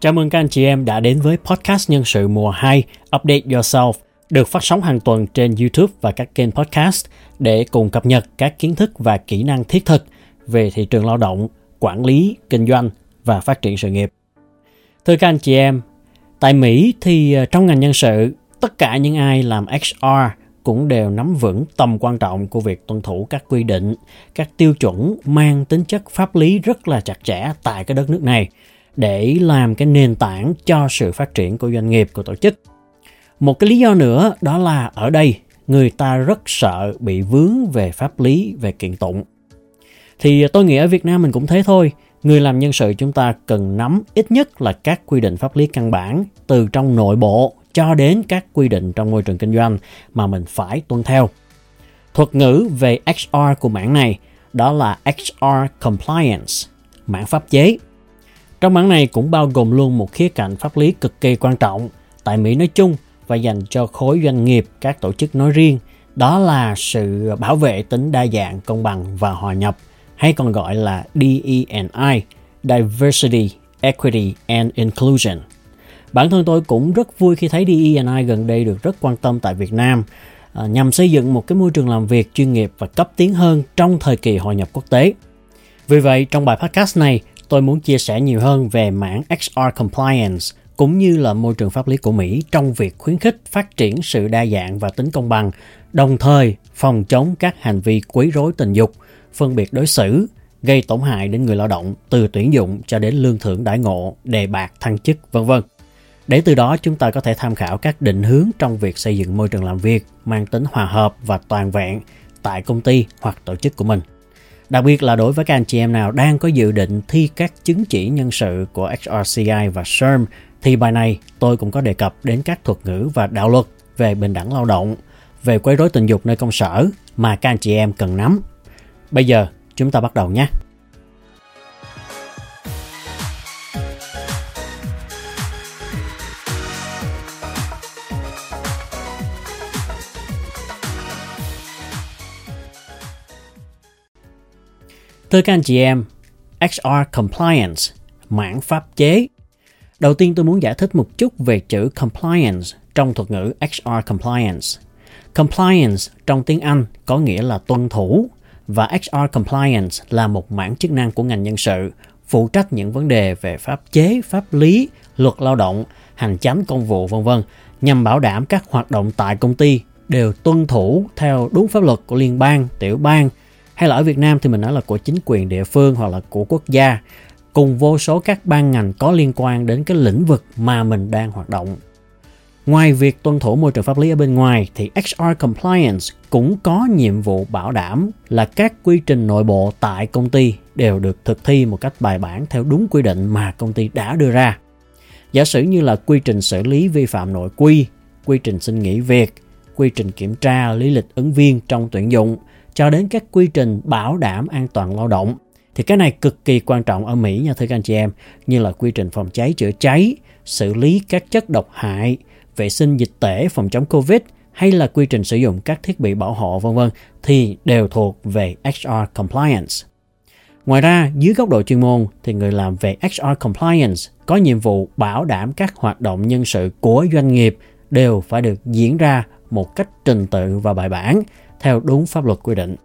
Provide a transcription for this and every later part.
Chào mừng các anh chị em đã đến với podcast nhân sự mùa 2 Update Yourself được phát sóng hàng tuần trên YouTube và các kênh podcast để cùng cập nhật các kiến thức và kỹ năng thiết thực về thị trường lao động, quản lý, kinh doanh và phát triển sự nghiệp. Thưa các anh chị em, tại Mỹ thì ờ, trong ngành nhân sự, tất cả những ai làm HR cũng đều nắm vững tầm quan trọng của việc tuân thủ các quy định, các tiêu chuẩn mang tính chất pháp lý rất là chặt chẽ tại cái đất nước này để làm cái nền tảng cho sự phát triển của doanh nghiệp của tổ chức. Một cái lý do nữa đó là ở đây người ta rất sợ bị vướng về pháp lý về kiện tụng. Thì tôi nghĩ ở Việt Nam mình cũng thế thôi. Người làm nhân sự chúng ta cần nắm ít nhất là các quy định pháp lý căn bản từ trong nội bộ cho đến các quy định trong môi trường kinh doanh mà mình phải tuân theo. Thuật ngữ về HR của mảng này đó là HR Compliance, mảng pháp chế. Trong bản này cũng bao gồm luôn một khía cạnh pháp lý cực kỳ quan trọng tại Mỹ nói chung và dành cho khối doanh nghiệp, các tổ chức nói riêng, đó là sự bảo vệ tính đa dạng, công bằng và hòa nhập, hay còn gọi là DE&I, Diversity, Equity and Inclusion. Bản thân tôi cũng rất vui khi thấy DE&I gần đây được rất quan tâm tại Việt Nam à, nhằm xây dựng một cái môi trường làm việc chuyên nghiệp và cấp tiến hơn trong thời kỳ hội nhập quốc tế. Vì vậy, trong bài podcast này, tôi muốn chia sẻ nhiều hơn về mảng HR Compliance cũng như là môi trường pháp lý của Mỹ trong việc khuyến khích phát triển sự đa dạng và tính công bằng, đồng thời phòng chống các hành vi quấy rối tình dục, phân biệt đối xử, gây tổn hại đến người lao động từ tuyển dụng cho đến lương thưởng đãi ngộ, đề bạc, thăng chức, vân vân. Để từ đó chúng ta có thể tham khảo các định hướng trong việc xây dựng môi trường làm việc mang tính hòa hợp và toàn vẹn tại công ty hoặc tổ chức của mình. Đặc biệt là đối với các anh chị em nào đang có dự định thi các chứng chỉ nhân sự của HRCI và SERM thì bài này tôi cũng có đề cập đến các thuật ngữ và đạo luật về bình đẳng lao động, về quấy rối tình dục nơi công sở mà các anh chị em cần nắm. Bây giờ chúng ta bắt đầu nhé. Thưa các anh chị em, HR Compliance, mảng pháp chế. Đầu tiên tôi muốn giải thích một chút về chữ compliance trong thuật ngữ HR Compliance. Compliance trong tiếng Anh có nghĩa là tuân thủ và HR Compliance là một mảng chức năng của ngành nhân sự phụ trách những vấn đề về pháp chế, pháp lý, luật lao động, hành chánh công vụ vân vân nhằm bảo đảm các hoạt động tại công ty đều tuân thủ theo đúng pháp luật của liên bang, tiểu bang hay là ở Việt Nam thì mình nói là của chính quyền địa phương hoặc là của quốc gia cùng vô số các ban ngành có liên quan đến cái lĩnh vực mà mình đang hoạt động. Ngoài việc tuân thủ môi trường pháp lý ở bên ngoài thì HR compliance cũng có nhiệm vụ bảo đảm là các quy trình nội bộ tại công ty đều được thực thi một cách bài bản theo đúng quy định mà công ty đã đưa ra. Giả sử như là quy trình xử lý vi phạm nội quy, quy trình xin nghỉ việc, quy trình kiểm tra lý lịch ứng viên trong tuyển dụng, cho đến các quy trình bảo đảm an toàn lao động thì cái này cực kỳ quan trọng ở Mỹ nha thưa các anh chị em như là quy trình phòng cháy chữa cháy xử lý các chất độc hại vệ sinh dịch tễ phòng chống covid hay là quy trình sử dụng các thiết bị bảo hộ vân vân thì đều thuộc về HR compliance. Ngoài ra, dưới góc độ chuyên môn thì người làm về HR compliance có nhiệm vụ bảo đảm các hoạt động nhân sự của doanh nghiệp đều phải được diễn ra một cách trình tự và bài bản, theo đúng pháp luật quy định.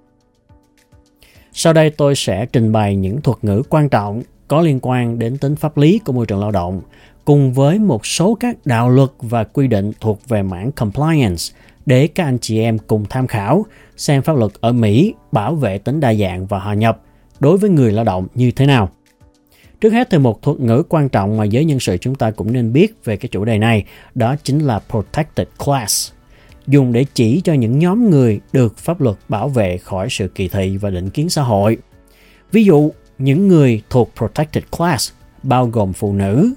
Sau đây tôi sẽ trình bày những thuật ngữ quan trọng có liên quan đến tính pháp lý của môi trường lao động, cùng với một số các đạo luật và quy định thuộc về mảng compliance để các anh chị em cùng tham khảo, xem pháp luật ở Mỹ bảo vệ tính đa dạng và hòa nhập đối với người lao động như thế nào. Trước hết thì một thuật ngữ quan trọng mà giới nhân sự chúng ta cũng nên biết về cái chủ đề này, đó chính là protected class dùng để chỉ cho những nhóm người được pháp luật bảo vệ khỏi sự kỳ thị và định kiến xã hội. Ví dụ, những người thuộc protected class bao gồm phụ nữ,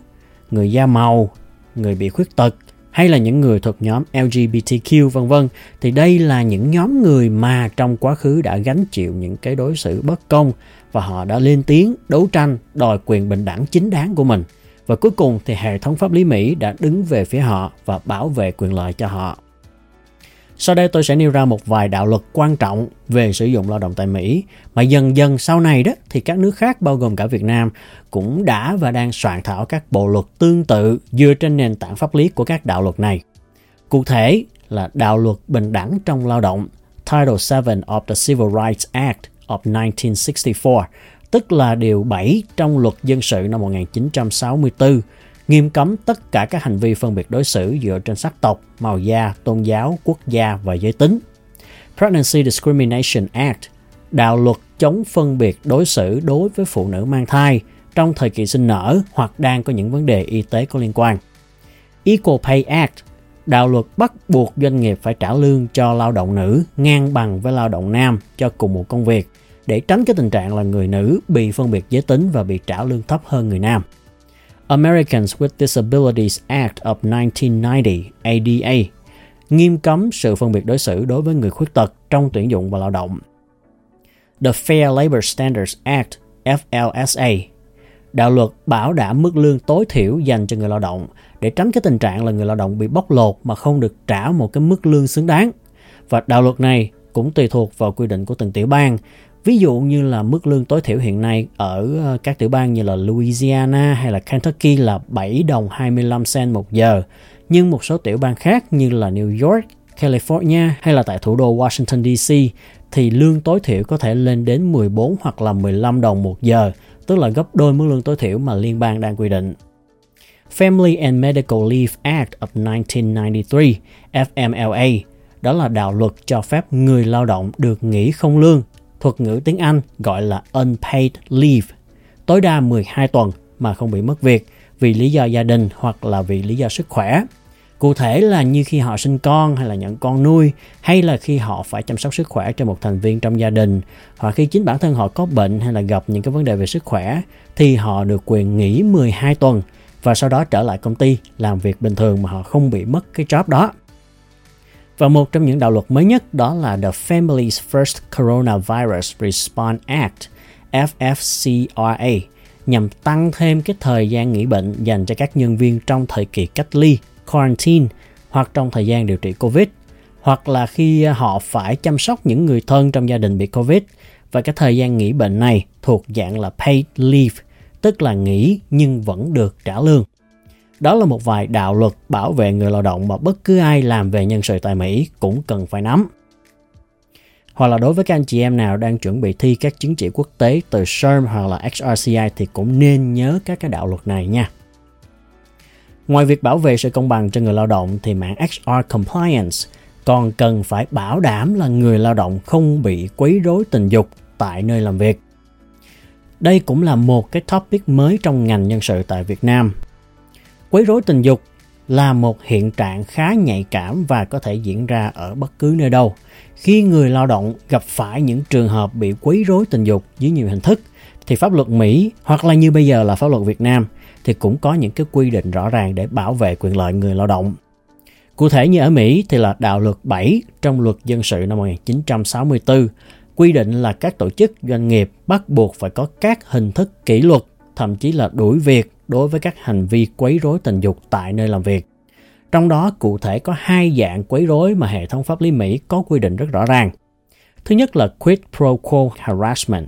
người da màu, người bị khuyết tật hay là những người thuộc nhóm LGBTQ vân vân thì đây là những nhóm người mà trong quá khứ đã gánh chịu những cái đối xử bất công và họ đã lên tiếng đấu tranh đòi quyền bình đẳng chính đáng của mình. Và cuối cùng thì hệ thống pháp lý Mỹ đã đứng về phía họ và bảo vệ quyền lợi cho họ. Sau đây tôi sẽ nêu ra một vài đạo luật quan trọng về sử dụng lao động tại Mỹ mà dần dần sau này đó thì các nước khác bao gồm cả Việt Nam cũng đã và đang soạn thảo các bộ luật tương tự dựa trên nền tảng pháp lý của các đạo luật này. Cụ thể là đạo luật bình đẳng trong lao động Title 7 of the Civil Rights Act of 1964, tức là điều 7 trong luật dân sự năm 1964 nghiêm cấm tất cả các hành vi phân biệt đối xử dựa trên sắc tộc, màu da, tôn giáo, quốc gia và giới tính. Pregnancy Discrimination Act, đạo luật chống phân biệt đối xử đối với phụ nữ mang thai trong thời kỳ sinh nở hoặc đang có những vấn đề y tế có liên quan. Equal Pay Act, đạo luật bắt buộc doanh nghiệp phải trả lương cho lao động nữ ngang bằng với lao động nam cho cùng một công việc để tránh cái tình trạng là người nữ bị phân biệt giới tính và bị trả lương thấp hơn người nam. Americans with Disabilities Act of 1990 ADA nghiêm cấm sự phân biệt đối xử đối với người khuyết tật trong tuyển dụng và lao động. The Fair Labor Standards Act FLSA đạo luật bảo đảm mức lương tối thiểu dành cho người lao động để tránh cái tình trạng là người lao động bị bóc lột mà không được trả một cái mức lương xứng đáng. Và đạo luật này cũng tùy thuộc vào quy định của từng tiểu bang Ví dụ như là mức lương tối thiểu hiện nay ở ờ, các tiểu bang như là Louisiana hay là Kentucky là 7 đồng 25 cent một giờ. Nhưng một số tiểu bang khác như là New York, California hay là tại thủ đô Washington DC thì lương tối thiểu có thể lên đến 14 hoặc là 15 đồng một giờ, tức là gấp đôi mức lương tối thiểu mà liên bang đang quy định. Family and Medical Leave Act of 1993, FMLA, đó là đạo luật cho phép người lao động được nghỉ không lương thuật ngữ tiếng Anh gọi là unpaid leave, tối đa 12 tuần mà không bị mất việc vì lý do gia đình hoặc là vì lý do sức khỏe. Cụ thể là như khi họ sinh con hay là nhận con nuôi hay là khi họ phải chăm sóc sức khỏe cho một thành viên trong gia đình hoặc khi chính bản thân họ có bệnh hay là gặp những cái vấn đề về sức khỏe thì họ được quyền nghỉ 12 tuần và sau đó trở lại công ty làm việc bình thường mà họ không bị mất cái job đó. Và một trong những đạo luật mới nhất đó là The Families First Coronavirus Response Act, FFCRA, nhằm tăng thêm cái thời gian nghỉ bệnh dành cho các nhân viên trong thời kỳ cách ly, quarantine hoặc trong thời gian điều trị COVID, hoặc là khi ờ, họ phải chăm sóc những người thân trong gia đình bị COVID và cái thời gian nghỉ bệnh này thuộc dạng là paid leave, tức là nghỉ nhưng vẫn được trả lương. Đó là một vài đạo luật bảo vệ người lao động mà bất cứ ai làm về nhân sự tại Mỹ cũng cần phải nắm. Hoặc là đối với các anh chị em nào đang chuẩn bị thi các chứng chỉ quốc tế từ SHRM hoặc là HRCI thì cũng nên nhớ các cái đạo luật này nha. Ngoài việc bảo vệ sự công bằng cho người lao động thì mạng HR Compliance còn cần phải bảo đảm là người lao động không bị quấy rối tình dục tại nơi làm việc. Đây cũng là một cái topic mới trong ngành nhân sự tại Việt Nam Quấy rối tình dục là một hiện trạng khá nhạy cảm và có thể diễn ra ở bất cứ nơi đâu. Khi người lao động gặp phải những trường hợp bị quấy rối tình dục dưới nhiều hình thức thì pháp luật Mỹ hoặc là như bây giờ là pháp luật Việt Nam thì cũng có những cái quy định rõ ràng để bảo vệ quyền lợi người lao động. Cụ thể như ở Mỹ thì là đạo luật 7 trong luật dân sự năm 1964 quy định là các tổ chức doanh nghiệp bắt buộc phải có các hình thức kỷ luật, thậm chí là đuổi việc đối với các hành vi quấy rối tình dục tại nơi làm việc. Trong đó cụ thể có hai dạng quấy rối mà hệ thống pháp lý Mỹ có quy định rất rõ ràng. Thứ nhất là quid pro quo harassment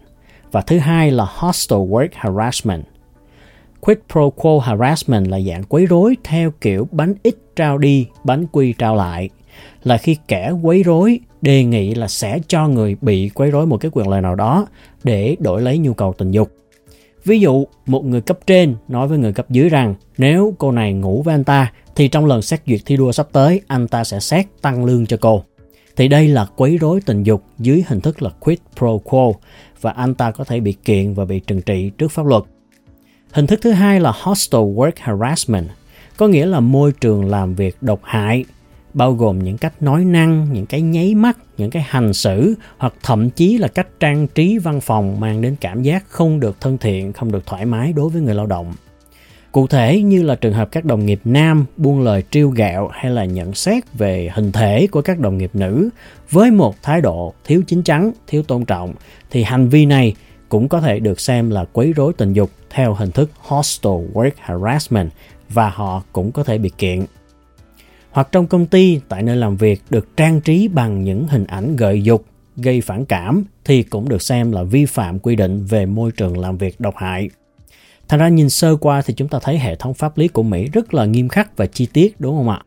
và thứ hai là hostile work harassment. Quid pro quo harassment là dạng quấy rối theo kiểu bánh ít trao đi, bánh quy trao lại. Là khi kẻ quấy rối đề nghị là sẽ cho người bị quấy rối một cái quyền lợi nào đó để đổi lấy nhu cầu tình dục. Ví dụ, một người cấp trên nói với người cấp dưới rằng nếu cô này ngủ với anh ta thì trong lần xét duyệt thi đua sắp tới anh ta sẽ xét tăng lương cho cô. Thì đây là quấy rối tình dục dưới hình thức là quid pro quo và anh ta có thể bị kiện và bị trừng trị trước pháp luật. Hình thức thứ hai là hostile work harassment, có nghĩa là môi trường làm việc độc hại, bao gồm những cách nói năng, những cái nháy mắt, những cái hành xử hoặc thậm chí là cách trang trí văn phòng mang đến cảm giác không được thân thiện, không được thoải mái đối với người lao động. Cụ thể như là trường hợp các đồng nghiệp nam buông lời trêu gạo hay là nhận xét về hình thể của các đồng nghiệp nữ với một thái độ thiếu chính chắn, thiếu tôn trọng thì hành vi này cũng có thể được xem là quấy rối tình dục theo hình thức hostile work harassment và họ cũng có thể bị kiện hoặc trong công ty tại nơi làm việc được trang trí bằng những hình ảnh gợi dục gây phản cảm thì cũng được xem là vi phạm quy định về môi trường làm việc độc hại. Thành ra nhìn sơ qua thì chúng ta thấy hệ thống pháp lý của Mỹ rất là nghiêm khắc và chi tiết đúng không ạ?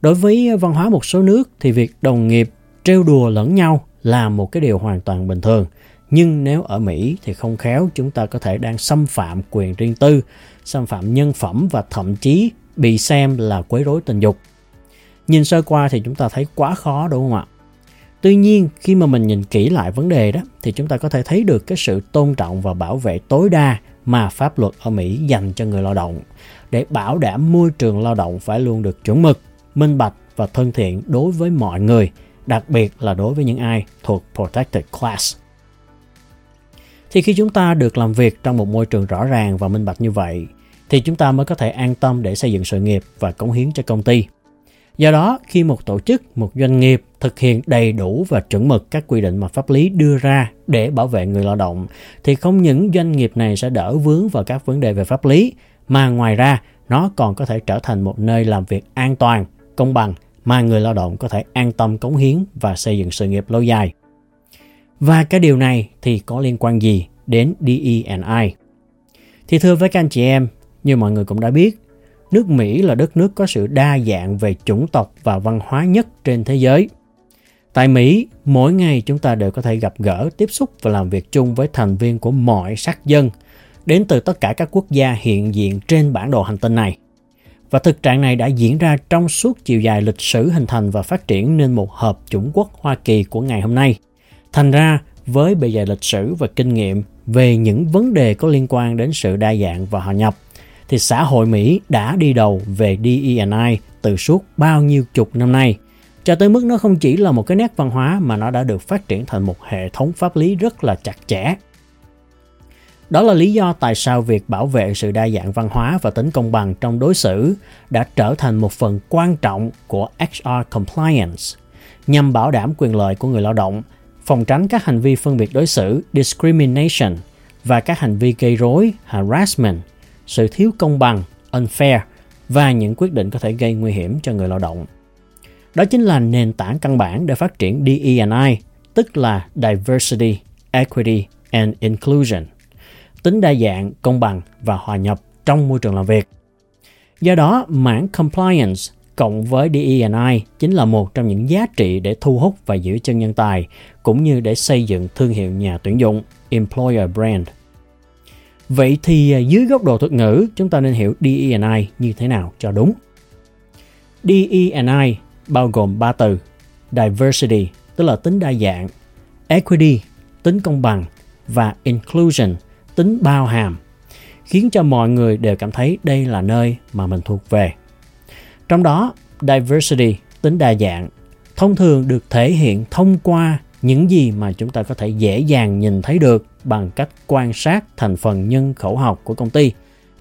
Đối với văn hóa một số nước thì việc đồng nghiệp trêu đùa lẫn nhau là một cái điều hoàn toàn bình thường. Nhưng nếu ở Mỹ thì không khéo chúng ta có thể đang xâm phạm quyền riêng tư, xâm phạm nhân phẩm và thậm chí bị xem là quấy rối tình dục. Nhìn sơ qua thì chúng ta thấy quá khó đúng không ạ? Tuy nhiên, khi mà mình nhìn kỹ lại vấn đề đó thì chúng ta có thể thấy được cái sự tôn trọng và bảo vệ tối đa mà pháp luật ở Mỹ dành cho người lao động để bảo đảm môi trường lao động phải luôn được chuẩn mực, minh bạch và thân thiện đối với mọi người, đặc biệt là đối với những ai thuộc protected class. Thì khi chúng ta được làm việc trong một môi trường rõ ràng và minh bạch như vậy, thì chúng ta mới có thể an tâm để xây dựng sự nghiệp và cống hiến cho công ty. Do đó, khi một tổ chức, một doanh nghiệp thực hiện đầy đủ và chuẩn mực các quy định mà pháp lý đưa ra để bảo vệ người lao động, thì không những doanh nghiệp này sẽ đỡ vướng vào các vấn đề về pháp lý, mà ngoài ra nó còn có thể trở thành một nơi làm việc an toàn, công bằng mà người lao động có thể an tâm cống hiến và xây dựng sự nghiệp lâu dài. Và cái điều này thì có liên quan gì đến DE&I? Thì thưa với các anh chị em, như mọi người cũng đã biết, nước Mỹ là đất nước có sự đa dạng về chủng tộc và văn hóa nhất trên thế giới. Tại Mỹ, mỗi ngày chúng ta đều có thể gặp gỡ, tiếp xúc và làm việc chung với thành viên của mọi sắc dân, đến từ tất cả các quốc gia hiện diện trên bản đồ hành tinh này. Và thực trạng này đã diễn ra trong suốt chiều dài lịch sử hình thành và phát triển nên một hợp chủng quốc Hoa Kỳ của ngày hôm nay. Thành ra, với bề dày lịch sử và kinh nghiệm về những vấn đề có liên quan đến sự đa dạng và hòa nhập, thì xã hội Mỹ đã đi đầu về DE&I từ suốt bao nhiêu chục năm nay, cho tới mức nó không chỉ là một cái nét văn hóa mà nó đã được phát triển thành một hệ thống pháp lý rất là chặt chẽ. Đó là lý do tại sao việc bảo vệ sự đa dạng văn hóa và tính công bằng trong đối xử đã trở thành một phần quan trọng của HR compliance nhằm bảo đảm quyền lợi của người lao động, phòng tránh các hành vi phân biệt đối xử discrimination và các hành vi gây rối harassment sự thiếu công bằng, unfair và những quyết định có thể gây nguy hiểm cho người lao động. Đó chính là nền tảng căn bản để phát triển DE&I, tức là Diversity, Equity and Inclusion, tính đa dạng, công bằng và hòa nhập trong môi trường làm việc. Do đó, mảng Compliance cộng với DE&I chính là một trong những giá trị để thu hút và giữ chân nhân tài, cũng như để xây dựng thương hiệu nhà tuyển dụng, Employer Brand. Vậy thì à, dưới góc độ thuật ngữ, chúng ta nên hiểu DE&I như thế nào cho đúng. DE&I bao gồm 3 từ diversity, tức là tính đa dạng, equity, tính công bằng và inclusion, tính bao hàm, khiến cho mọi người đều cảm thấy đây là nơi mà mình thuộc về. Trong đó, diversity, tính đa dạng, thông thường được thể hiện thông qua những gì mà chúng ta có thể dễ dàng nhìn thấy được bằng cách quan sát thành phần nhân khẩu học của công ty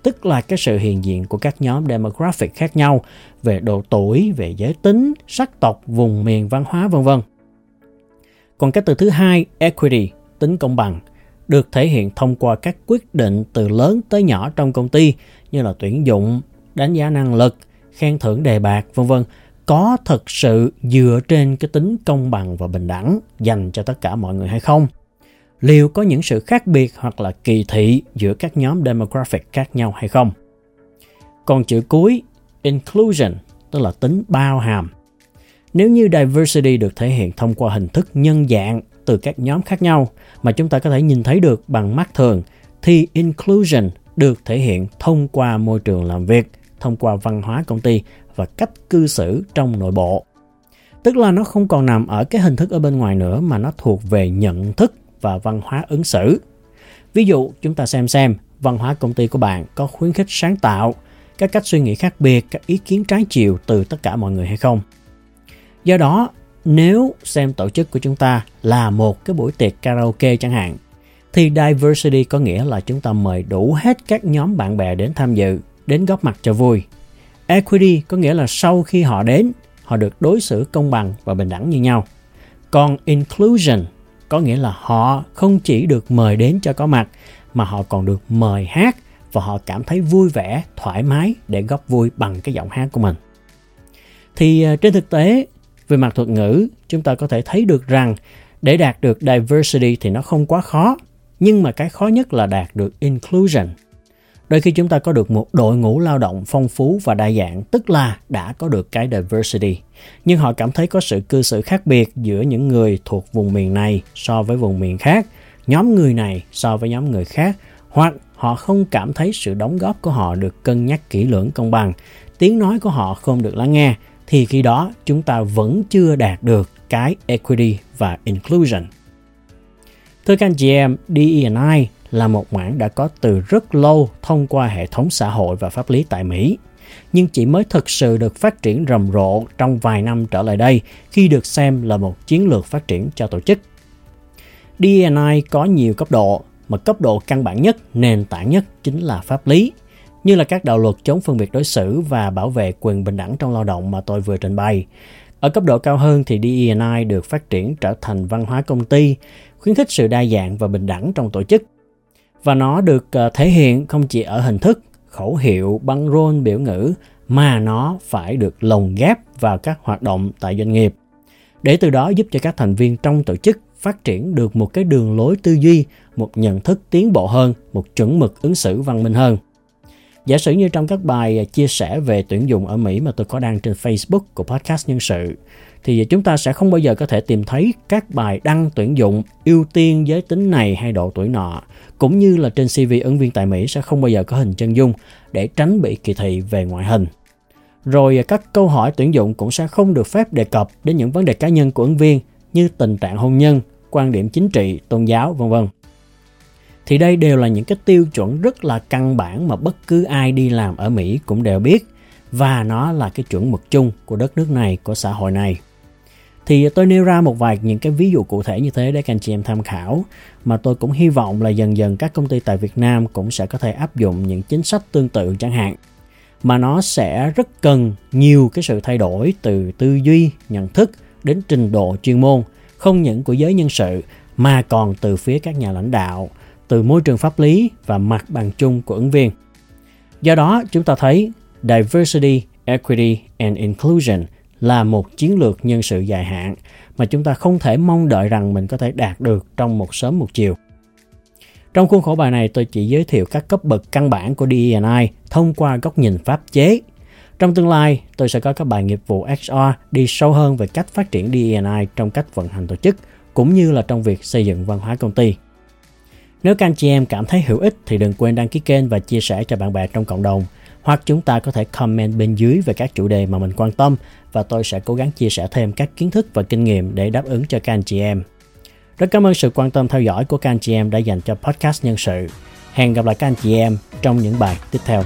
tức là cái sự hiện diện của các nhóm demographic khác nhau về độ tuổi, về giới tính, sắc tộc, vùng miền văn hóa vân vân. Còn cái từ thứ hai, equity, tính công bằng, được thể hiện thông qua các quyết định từ lớn tới nhỏ trong công ty như là tuyển dụng, đánh giá năng lực, khen thưởng đề bạc vân vân có thật sự dựa trên cái tính công bằng và bình đẳng dành cho tất cả mọi người hay không? Liệu có những sự khác biệt hoặc là kỳ thị giữa các nhóm demographic khác nhau hay không? Còn chữ cuối, inclusion, tức là tính bao hàm. Nếu như diversity được thể hiện thông qua hình thức nhân dạng từ các nhóm khác nhau mà chúng ta có thể nhìn thấy được bằng mắt thường, thì inclusion được thể hiện thông qua môi trường làm việc, thông qua văn hóa công ty và cách cư xử trong nội bộ. Tức là nó không còn nằm ở cái hình thức ở bên ngoài nữa mà nó thuộc về nhận thức và văn hóa ứng xử. Ví dụ, chúng ta xem xem văn hóa công ty của bạn có khuyến khích sáng tạo, các cách suy nghĩ khác biệt, các ý kiến trái chiều từ tất cả mọi người hay không. Do đó, nếu xem tổ chức của chúng ta là một cái buổi tiệc karaoke chẳng hạn, thì diversity có nghĩa là chúng ta mời đủ hết các nhóm bạn bè đến tham dự, đến góp mặt cho vui. Equity có nghĩa là sau khi họ đến, họ được đối xử công bằng và bình đẳng như nhau. Còn inclusion có nghĩa là họ không chỉ được mời đến cho có mặt mà họ còn được mời hát và họ cảm thấy vui vẻ, thoải mái để góp vui bằng cái giọng hát của mình. Thì ờ, trên thực tế, về mặt thuật ngữ, chúng ta có thể thấy được rằng để đạt được diversity thì nó không quá khó, nhưng mà cái khó nhất là đạt được inclusion. Đôi khi chúng ta có được một đội ngũ lao động phong phú và đa dạng, tức là đã có được cái diversity. Nhưng họ cảm thấy có sự cư xử khác biệt giữa những người thuộc vùng miền này so với vùng miền khác, nhóm người này so với nhóm người khác, hoặc họ không cảm thấy sự đóng góp của họ được cân nhắc kỹ lưỡng công bằng, tiếng nói của họ không được lắng nghe, thì khi đó chúng ta vẫn chưa đạt được cái equity và inclusion. Thưa các anh chị em, DE&I là một mảng đã có từ rất lâu thông qua hệ thống xã hội và pháp lý tại Mỹ, nhưng chỉ mới thực sự được phát triển rầm rộ trong vài năm trở lại đây khi được xem là một chiến lược phát triển cho tổ chức. DNI có nhiều cấp độ, mà cấp độ căn bản nhất, nền tảng nhất chính là pháp lý, như là các đạo luật chống phân biệt đối xử và bảo vệ quyền bình đẳng trong lao động mà tôi vừa trình bày. Ở cấp độ cao hơn thì DE&I được phát triển trở thành văn hóa công ty, khuyến khích sự đa dạng và bình đẳng trong tổ chức. Và nó được ờ, thể hiện không chỉ ở hình thức, khẩu hiệu, băng rôn, biểu ngữ, mà nó phải được lồng ghép vào các hoạt động tại doanh nghiệp. Để từ đó giúp cho các thành viên trong tổ chức phát triển được một cái đường lối tư duy, một nhận thức tiến bộ hơn, một chuẩn mực ứng xử văn minh hơn. Giả sử như trong các bài ờ, chia sẻ về tuyển dụng ở Mỹ mà tôi có đăng trên Facebook của podcast nhân sự, thì chúng ta sẽ không bao giờ có thể tìm thấy các bài đăng tuyển dụng ưu tiên giới tính này hay độ tuổi nọ, cũng như là trên CV ứng viên tại Mỹ sẽ không bao giờ có hình chân dung để tránh bị kỳ thị về ngoại hình. Rồi các câu hỏi tuyển dụng cũng sẽ không được phép đề cập đến những vấn đề cá nhân của ứng viên như tình trạng hôn nhân, quan điểm chính trị, tôn giáo, vân vân. Thì đây đều là những cái tiêu chuẩn rất là căn bản mà bất cứ ai đi làm ở Mỹ cũng đều biết và nó là cái chuẩn mực chung của đất nước này, của xã hội này. Thì tôi nêu ra một vài những cái ví dụ cụ thể như thế để các anh chị em tham khảo mà tôi cũng hy vọng là dần dần các công ty tại Việt Nam cũng sẽ có thể áp dụng những chính sách tương tự chẳng hạn mà nó sẽ rất cần nhiều cái sự thay đổi từ tư duy, nhận thức đến trình độ chuyên môn, không những của giới nhân sự mà còn từ phía các nhà lãnh đạo, từ môi trường pháp lý và mặt bằng chung của ứng viên. Do đó, chúng ta thấy diversity, equity and inclusion là một chiến lược nhân sự dài hạn mà chúng ta không thể mong đợi rằng mình có thể đạt được trong một sớm một chiều. Trong khuôn khổ bài này tôi chỉ giới thiệu các cấp bậc căn bản của DE&I thông qua góc nhìn pháp chế. Trong tương lai, tôi sẽ có các bài nghiệp vụ HR đi sâu hơn về cách phát triển DE&I trong cách vận hành tổ chức cũng như là trong việc xây dựng văn hóa công ty. Nếu các anh chị em cảm thấy hữu ích thì đừng quên đăng ký kênh và chia sẻ cho bạn bè trong cộng đồng. Hoặc chúng ta có thể comment bên dưới về các chủ đề mà mình quan tâm và tôi sẽ cố gắng chia sẻ thêm các kiến thức và kinh nghiệm để đáp ứng cho các anh chị em. Rất cảm ơn sự quan tâm theo dõi của các anh chị em đã dành cho podcast nhân sự. Hẹn gặp lại các anh chị em trong những bài tiếp theo.